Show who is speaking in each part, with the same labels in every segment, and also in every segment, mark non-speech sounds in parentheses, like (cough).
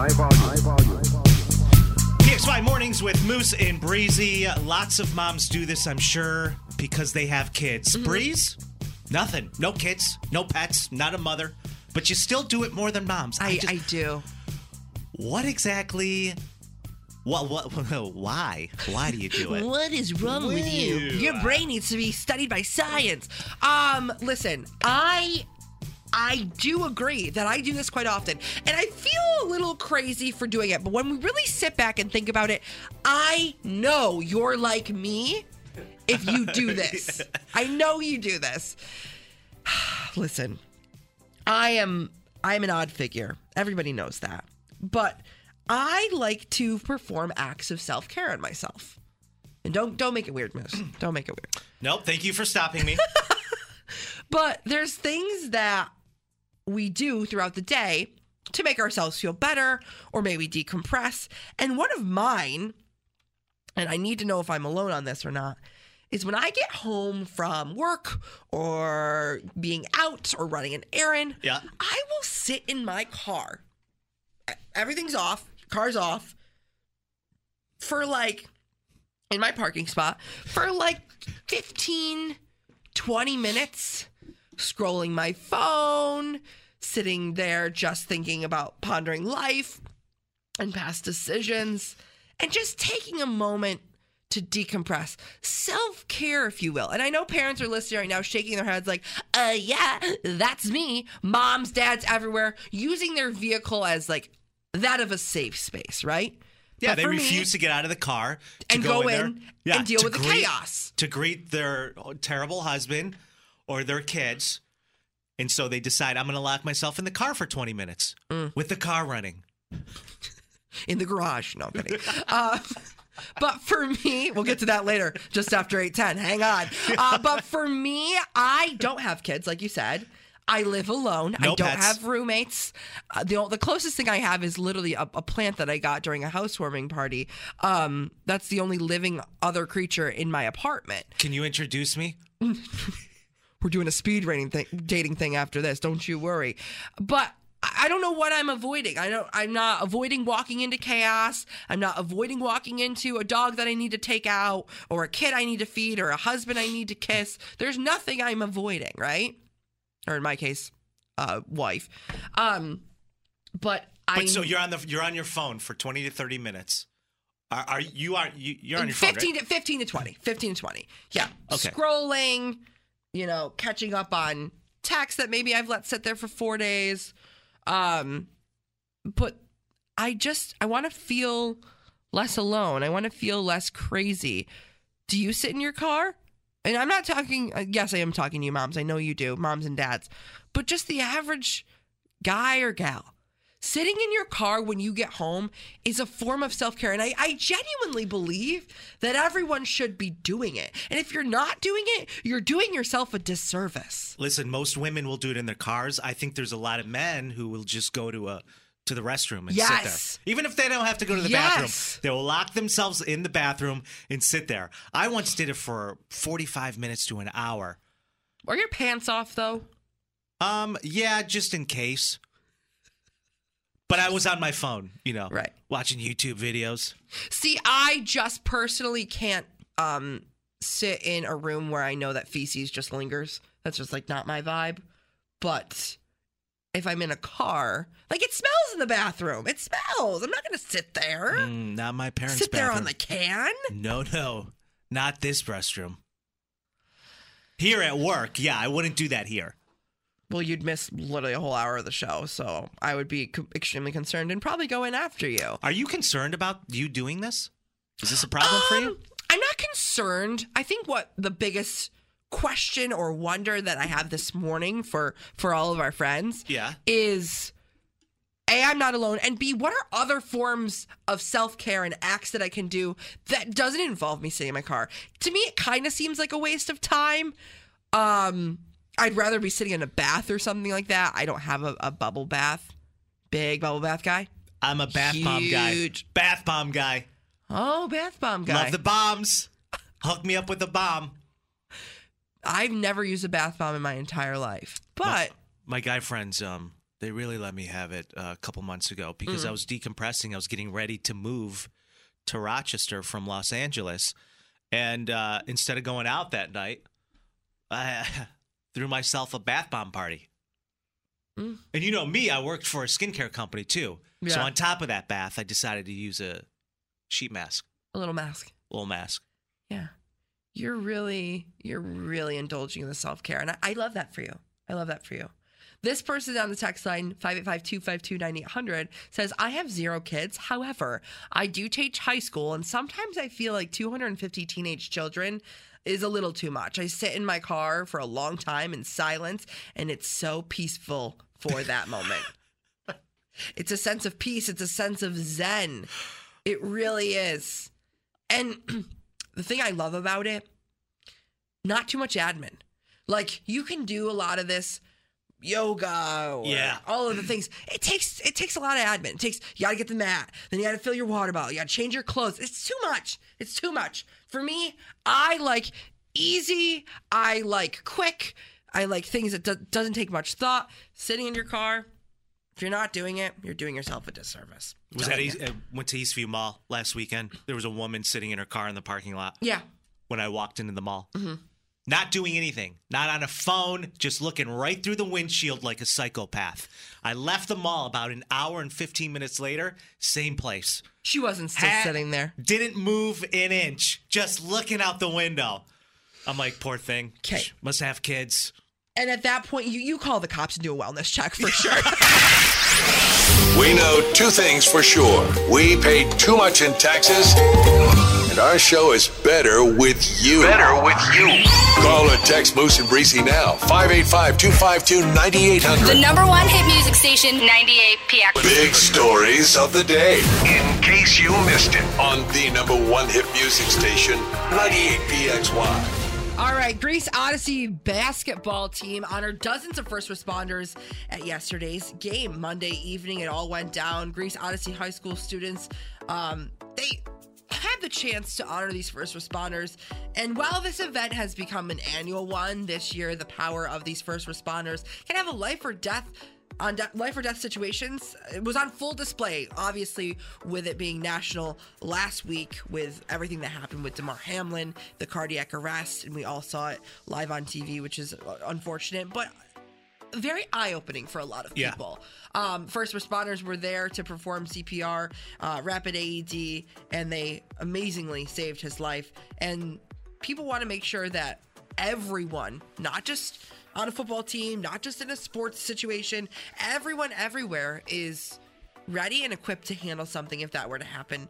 Speaker 1: High volume. High volume.
Speaker 2: PXY mornings with Moose and Breezy. Lots of moms do this, I'm sure, because they have kids.
Speaker 3: Mm-hmm.
Speaker 2: Breeze, nothing. No kids, no pets, not a mother. But you still do it more than moms.
Speaker 3: I,
Speaker 2: just-
Speaker 3: I do.
Speaker 2: what exactly? What? What? (laughs) Why? Why do you do it?
Speaker 3: What is wrong with you?
Speaker 2: Ew.
Speaker 3: Your brain needs to be studied by science. Um, listen, I I do agree that I do this quite often. And I feel a little crazy for doing it, but when we really sit back and think about it, I know you're like me if you do (laughs) this. I know you do this. (sighs) Listen, I am I am an odd figure. Everybody knows that. But I like to perform acts of self-care on myself. And don't don't make it weird, Moose. (clears throat) Don't make it weird.
Speaker 2: Nope. Thank you for stopping me. (laughs)
Speaker 3: But there's things that we do throughout the day to make ourselves feel better or maybe decompress. And one of mine, and I need to know if I'm alone on this or not, is when I get home from work or being out or running an errand,
Speaker 2: Yeah.
Speaker 3: I will sit in my car. Everything's off, car's off, for like, in my parking spot, for like 15, 20 minutes, scrolling my phone, sitting there just thinking about pondering life and past decisions, and just taking a moment to decompress. Self care, if you will. And I know parents are listening right now shaking their heads like, uh, yeah, that's me. Moms, dads, everywhere, using their vehicle as like that of a safe space, right?
Speaker 2: Yeah, they
Speaker 3: for me-
Speaker 2: refuse to get out of the car to
Speaker 3: And go
Speaker 2: there.
Speaker 3: in and deal with the chaos.
Speaker 2: To greet their terrible husband or their kids. And so they decide, I'm going to lock myself in the car for 20 minutes
Speaker 3: Mm.
Speaker 2: with the car running.
Speaker 3: in the garage. No, I'm kidding. uh, but for me, we'll get to that later, just after 810. Hang on. Uh, but for me, I don't have kids, like you said. I live alone. I don't
Speaker 2: pets.
Speaker 3: have roommates. Uh, the, the closest thing I have is literally a, a plant that I got during a housewarming party. Um, that's the only living other creature in my apartment.
Speaker 2: Can you introduce me? (laughs)
Speaker 3: We're doing a speed rating thing, dating thing after this. Don't you worry. But I don't know what I'm avoiding. I don't. I'm not avoiding walking into chaos. I'm not avoiding walking into a dog that I need to take out, or a kid I need to feed, or a husband I need to kiss. There's nothing I'm avoiding, right? Or in my case, uh, wife. Um, but I.
Speaker 2: But so you're on the you're on your phone for 20 to 30 minutes. Are, are you are you you're on your phone,
Speaker 3: 15
Speaker 2: right?
Speaker 3: to 15 to 20 15 to 20 yeah
Speaker 2: Okay.
Speaker 3: scrolling you know catching up on texts that maybe i've let sit there for four days. Um but i just i want to feel less alone. I want to feel less crazy. Do you sit in your car? And i'm not talking uh, yes i am talking to you moms. I know you do moms and dads. But just the average guy or gal sitting in your car when you get home is a form of self care. And I, I genuinely believe that everyone should be doing it. And if you're not doing it, you're doing yourself a disservice.
Speaker 2: Listen, most women will do it in their cars. I think there's a lot of men who will just go to a to the restroom and sit
Speaker 3: Yes.
Speaker 2: there. Even if they don't have to go to the
Speaker 3: Yes.
Speaker 2: bathroom, they will lock themselves in the bathroom and sit there. I once did it for 45 minutes to an hour.
Speaker 3: Are your pants off though?
Speaker 2: Um, yeah, just in case. But I was on my phone, you know,
Speaker 3: Right.
Speaker 2: watching YouTube videos.
Speaker 3: See, I just personally can't um sit in a room where I know that feces just lingers. That's just like not my vibe. But if I'm in a car. Like it smells in the bathroom. It smells. I'm not going to sit there.
Speaker 2: Mm, not my parents'
Speaker 3: sit there on the can.
Speaker 2: No, no, not this restroom. Here at work, yeah, I wouldn't do that here.
Speaker 3: Well, you'd miss literally a whole hour of the show, so I would be co- extremely concerned and probably go in after you.
Speaker 2: Are you concerned about you doing this? Is this a problem for you?
Speaker 3: Um, I'm not concerned. I think what the biggest question or wonder that I have this morning for for all of our friends
Speaker 2: Yeah.
Speaker 3: is a I'm not alone and b what are other forms of self-care and acts that I can do that doesn't involve me sitting in my car. To me it kind of seems like a waste of time. Um I'd rather be sitting in a bath or something like that. I don't have a, a bubble bath. Big bubble bath guy.
Speaker 2: I'm a bath bomb guy.
Speaker 3: Huge.
Speaker 2: Bath bomb guy.
Speaker 3: Oh, bath bomb guy.
Speaker 2: Love the bombs. Hook me up with a bomb.
Speaker 3: I've never used a bath bomb in my entire life. But
Speaker 2: My guy friends, um, they really let me have it uh, a couple months ago because
Speaker 3: Mm.
Speaker 2: I was decompressing. I was getting ready to move to Rochester from Los Angeles, and uh, instead of going out that night, (laughs) I threw myself a bath bomb party.
Speaker 3: Mm.
Speaker 2: And you know me, I worked for a skincare company too. So on top of that bath, I decided to use a sheet mask,
Speaker 3: a little mask.
Speaker 2: A little mask.
Speaker 3: Yeah. You're really, you're really indulging in the self care. And I, I love that for you. I love that for you. This person on the text line, 585 252 9800, says, I have zero kids. However, I do teach high school, and sometimes I feel like 250 teenage children is a little too much. I sit in my car for a long time in silence, and it's so peaceful for (laughs) that moment. It's a sense of peace, it's a sense of zen. It really is. And (clears throat) the thing I love about it, not too much admin. Like you can do a lot of this yoga or
Speaker 2: Yeah.
Speaker 3: all of the things. It takes it takes a lot of admin. It takes you gotta get the mat, then you gotta fill your water bottle, you gotta change your clothes. It's too much. It's too much. For me, I like easy, I like quick, I like things that do- doesn't take much thought. Sitting in your car, if you're not doing it, you're doing yourself a disservice.
Speaker 2: Was that East, uh, went to Eastview Mall last weekend? There was a woman sitting in her car in the parking lot.
Speaker 3: Yeah.
Speaker 2: when I walked into the mall. Not doing anything, not on a phone, just looking right through the windshield like a psychopath. I left the mall about an hour and 15 minutes later, same place.
Speaker 3: She wasn't still
Speaker 2: Hat-
Speaker 3: sitting there.
Speaker 2: Didn't move an inch, just looking out the window. I'm like, poor thing.
Speaker 3: 'Kay.
Speaker 2: Must have kids.
Speaker 3: And at that point, you, you call the cops and do a wellness check for (laughs) sure.
Speaker 4: We know two things for sure. We pay too much in taxes, and our show is better with you. Better with you. Call or text Moose and Breezy now. 585 252 9800.
Speaker 5: The number one hit music station, 98 PX.
Speaker 4: Big stories of the day. In case you missed it. On the number one hit music station, 98 PXY.
Speaker 3: All right, Greece Odyssey basketball team honored dozens of first responders at yesterday's game. Monday evening, it all went down. Greece Odyssey high school students, um, they had the chance to honor these first responders. And while this event has become an annual one this year, the power of these first responders can have a life or death on de- life or death situations it was on full display obviously with it being national last week with everything that happened with damar hamlin the cardiac arrest and we all saw it live on tv which is uh, unfortunate but very eye-opening for a lot of
Speaker 2: Yeah.
Speaker 3: people. Um, first responders were there to perform cpr uh, rapid aed and they amazingly saved his life. And people want to make sure that everyone not just on a football team not just in a sports situation everyone everywhere is ready and equipped to handle something if that were to happen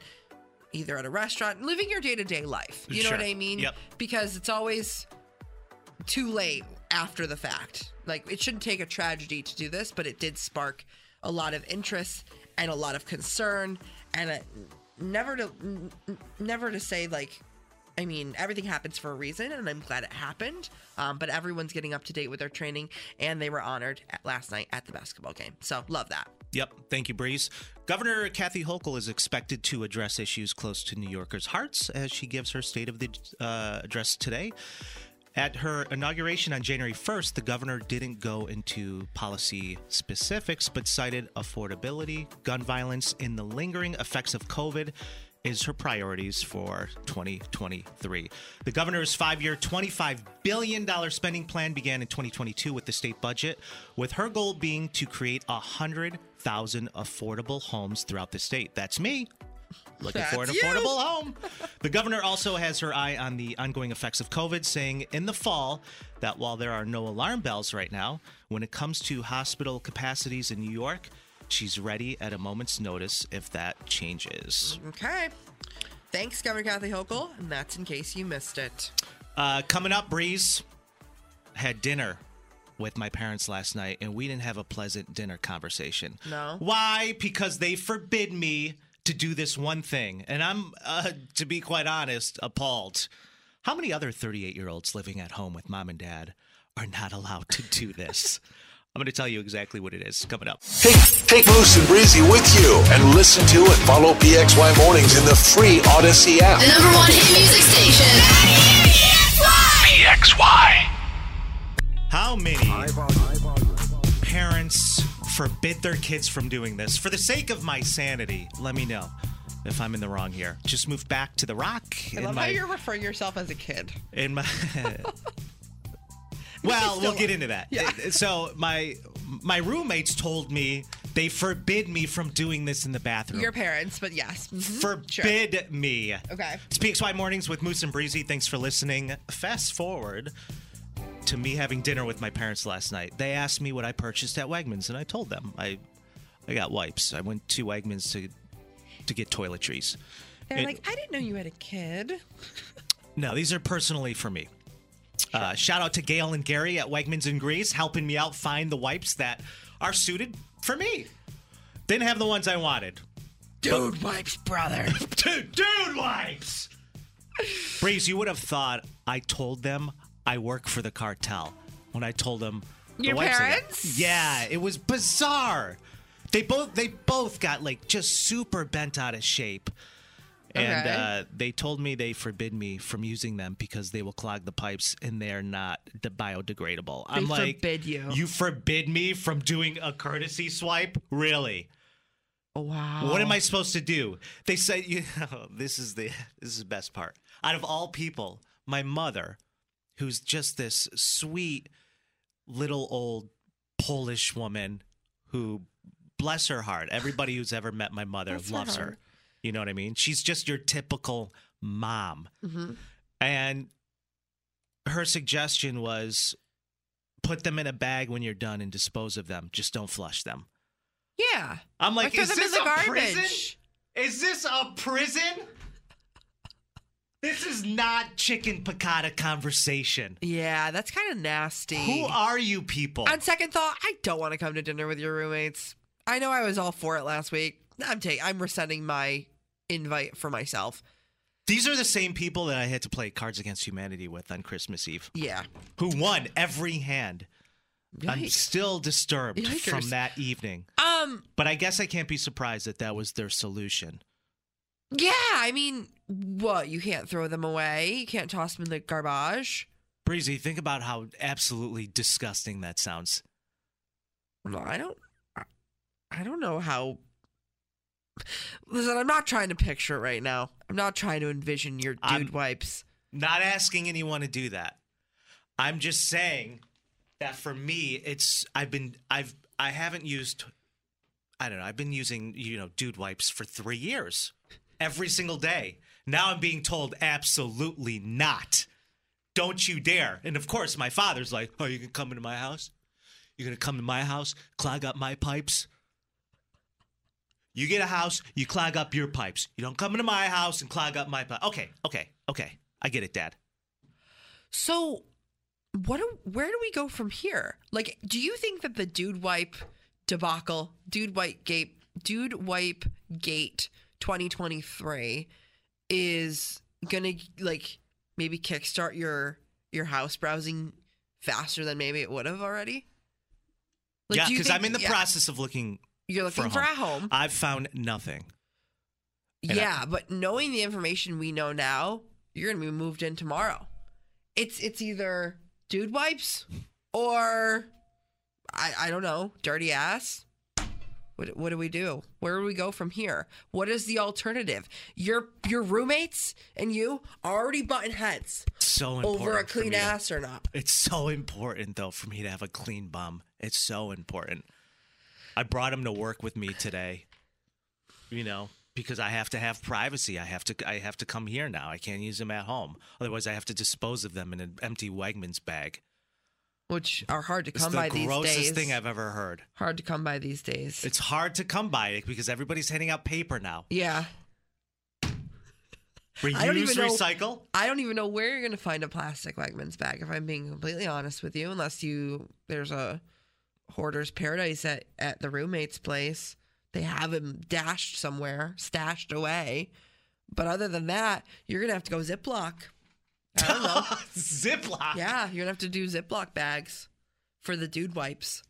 Speaker 3: either at a restaurant living your day-to-day life. You know what i mean?
Speaker 2: Yep.
Speaker 3: because it's always too late after the fact. Like it shouldn't take a tragedy to do this, but it did spark a lot of interest and a lot of concern and a, never to n- never to say like I mean, everything happens for a reason, and I'm glad it happened. Um, but everyone's getting up to date with their training, and they were honored last night at the basketball game. So love that.
Speaker 2: Yep. Thank you, Breeze. Governor Kathy Hochul is expected to address issues close to New Yorkers' hearts as she gives her State of the uh, Address today. At her inauguration on January 1st, the governor didn't go into policy specifics, but cited affordability, gun violence, and the lingering effects of COVID is her priorities for 2023. The governor's five year, $25 billion spending plan began in 2022 with the state budget, with her goal being to create 100,000 affordable homes throughout the state. That's me. Looking for an
Speaker 3: That's you.
Speaker 2: affordable home. The governor also has her eye on the ongoing effects of COVID, saying in the fall that while there are no alarm bells right now, when it comes to hospital capacities in New York, she's ready at a moment's notice if that changes.
Speaker 3: Okay. Thanks, Governor Kathy Hochul. And that's in case you missed it.
Speaker 2: Uh, coming up, Breeze had dinner with my parents last night, and we didn't have a pleasant dinner conversation.
Speaker 3: No.
Speaker 2: Why? Because they forbid me to do this one thing. And I'm, uh, to be quite honest, appalled. How many other 38 year olds living at home with mom and dad are not allowed to do this? (laughs) I'm going to tell you exactly what it is coming up.
Speaker 4: Take, take Moose and Breezy with you and listen to and follow PXY Mornings in the free Audacy app.
Speaker 5: The number one hit music station.
Speaker 4: PXY.
Speaker 2: How many parents forbid their kids from doing this? For the sake of my sanity, let me know if I'm in the wrong here. Just move back to the Roc.
Speaker 3: I love
Speaker 2: my,
Speaker 3: how you're referring yourself as a kid.
Speaker 2: in my (laughs) (laughs) well we'll get into that
Speaker 3: Yeah.
Speaker 2: so my my roommates told me they forbid me from doing this in the bathroom
Speaker 3: Your parents, but yes. Mhm.
Speaker 2: forbid me
Speaker 3: Okay.
Speaker 2: it's pxy mornings with moose and breezy thanks for listening fast forward to me having dinner with my parents last night they asked me what i purchased at wegmans and i told them i i got wipes i went to wegmans to to get toiletries
Speaker 3: They're
Speaker 2: It-
Speaker 3: like, I didn't know you had a kid.
Speaker 2: No, these are personally for me. Uh, shout out to Gail and Gary at Wegmans in Greece, helping me out find the wipes that are suited for me. Didn't have the ones I wanted.
Speaker 3: Dude wipes, brother. (laughs)
Speaker 2: Dude, dude wipes! Breeze, you would have thought I told them I work for the cartel when I told them
Speaker 3: Your
Speaker 2: wipes I got.
Speaker 3: parents?
Speaker 2: Yeah, it was bizarre. They both they both got like just super bent out of shape. And
Speaker 3: Okay.
Speaker 2: uh, they told me they forbid me from using them because they will clog the pipes and they're not de- biodegradable. I'm like,
Speaker 3: forbid you.
Speaker 2: You forbid me from doing a courtesy swipe? Really?
Speaker 3: Wow.
Speaker 2: What am I supposed to do? They said, (laughs) you know, this is the this is the best part. Out of all people, my mother, who's just this sweet little old Polish woman who, bless her heart, everybody who's ever met my mother
Speaker 3: Bless her
Speaker 2: loves her.
Speaker 3: heart.
Speaker 2: You know what I mean? She's just your typical mom.
Speaker 3: Mm-hmm.
Speaker 2: And her suggestion was put them in a bag when you're done and dispose of them. Just don't flush them.
Speaker 3: Yeah.
Speaker 2: I'm like,
Speaker 3: throw
Speaker 2: is
Speaker 3: them in
Speaker 2: this
Speaker 3: the
Speaker 2: a
Speaker 3: garbage.
Speaker 2: prison? Is this a prison? This is not chicken piccata conversation.
Speaker 3: Yeah, that's kind of nasty.
Speaker 2: Who are you people?
Speaker 3: On second thought, I don't want to come to dinner with your roommates. I know I was all for it last week. I'm taking. I'm rescinding my invite for myself.
Speaker 2: These are the same people that I had to play Cards Against Humanity with on Christmas Eve,
Speaker 3: Yeah.
Speaker 2: who won every hand. I'm still disturbed
Speaker 3: Yikers.
Speaker 2: from that evening.
Speaker 3: Um.
Speaker 2: But I guess I can't be surprised that that was their solution.
Speaker 3: Yeah. I mean, what? You can't throw them away. You can't toss them in the garbage.
Speaker 2: Breezy, think about how absolutely disgusting that sounds.
Speaker 3: No, I don't. I- don't know how. Listen, I'm not trying to picture it right now. I'm not trying to envision your dude
Speaker 2: I'm-
Speaker 3: wipes.
Speaker 2: Not asking anyone to do that. I'm just saying that for me, it's I've been I've I haven't used I don't know, I've been using, you know, dude wipes for three years. Every single day. Now I'm being told absolutely not. Don't you dare. And of course my father's like, Oh, you can come into my house? You're gonna come to my house, clog up my pipes? You get a house, you clog up your pipes. You don't come into my house and clog up my pipes. Okay, okay, okay. I get it, Dad.
Speaker 3: So, what? Do, where do we go from here? Like, do you think that the dude wipe debacle, dude wipe gate, dude wipe gate 2023 is gonna like maybe kickstart your your house browsing faster than maybe it would have already? Like,
Speaker 2: yeah, because I'm in the
Speaker 3: yeah,
Speaker 2: process of looking.
Speaker 3: You're looking
Speaker 2: for
Speaker 3: for
Speaker 2: a
Speaker 3: a
Speaker 2: home.
Speaker 3: home.
Speaker 2: I've found nothing. and I-
Speaker 3: Yeah, but knowing the information we know now, you're gonna be moved in tomorrow. It's it's either dude wipes or I I don't know, dirty ass. What, what do we do? Where do we go from here? What is the alternative? Your your roommates and you are already button heads
Speaker 2: So important
Speaker 3: over a clean
Speaker 2: to-
Speaker 3: ass or not.
Speaker 2: It's so important though for me to have a clean bum. It's so important. I brought him to work with me today. You know, because I have to have privacy. I have to I have to come here now. I can't use them at home. Otherwise I have to dispose of them in an empty Wegmans bag.
Speaker 3: Which are hard to
Speaker 2: It's
Speaker 3: come
Speaker 2: the
Speaker 3: by these days.
Speaker 2: grossest thing I've ever heard.
Speaker 3: hard to come by these days.
Speaker 2: It's hard to come by because everybody's handing out paper now.
Speaker 3: yeah. (laughs)
Speaker 2: Reuse,
Speaker 3: I don't even know-
Speaker 2: recycle.
Speaker 3: I don't even know where you're going to find a plastic Wegmans bag if I'm being completely honest with you unless you there's a hoarder's paradise at at the roommate's place. They have them dashed somewhere, stashed away. But other than that, you're going to have to go Ziploc. I don't know. (laughs)
Speaker 2: Ziploc.
Speaker 3: yeah, you're going to have to do Ziploc bags for the dude wipes.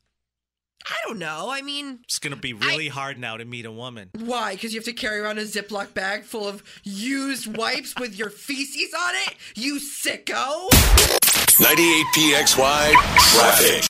Speaker 3: I don't know. I mean,
Speaker 2: It's gonna be really hard now to meet a woman.
Speaker 3: why? Because you have to carry around a Ziploc bag full of used wipes with your feces on it? You sicko!
Speaker 4: 98 PXY traffic.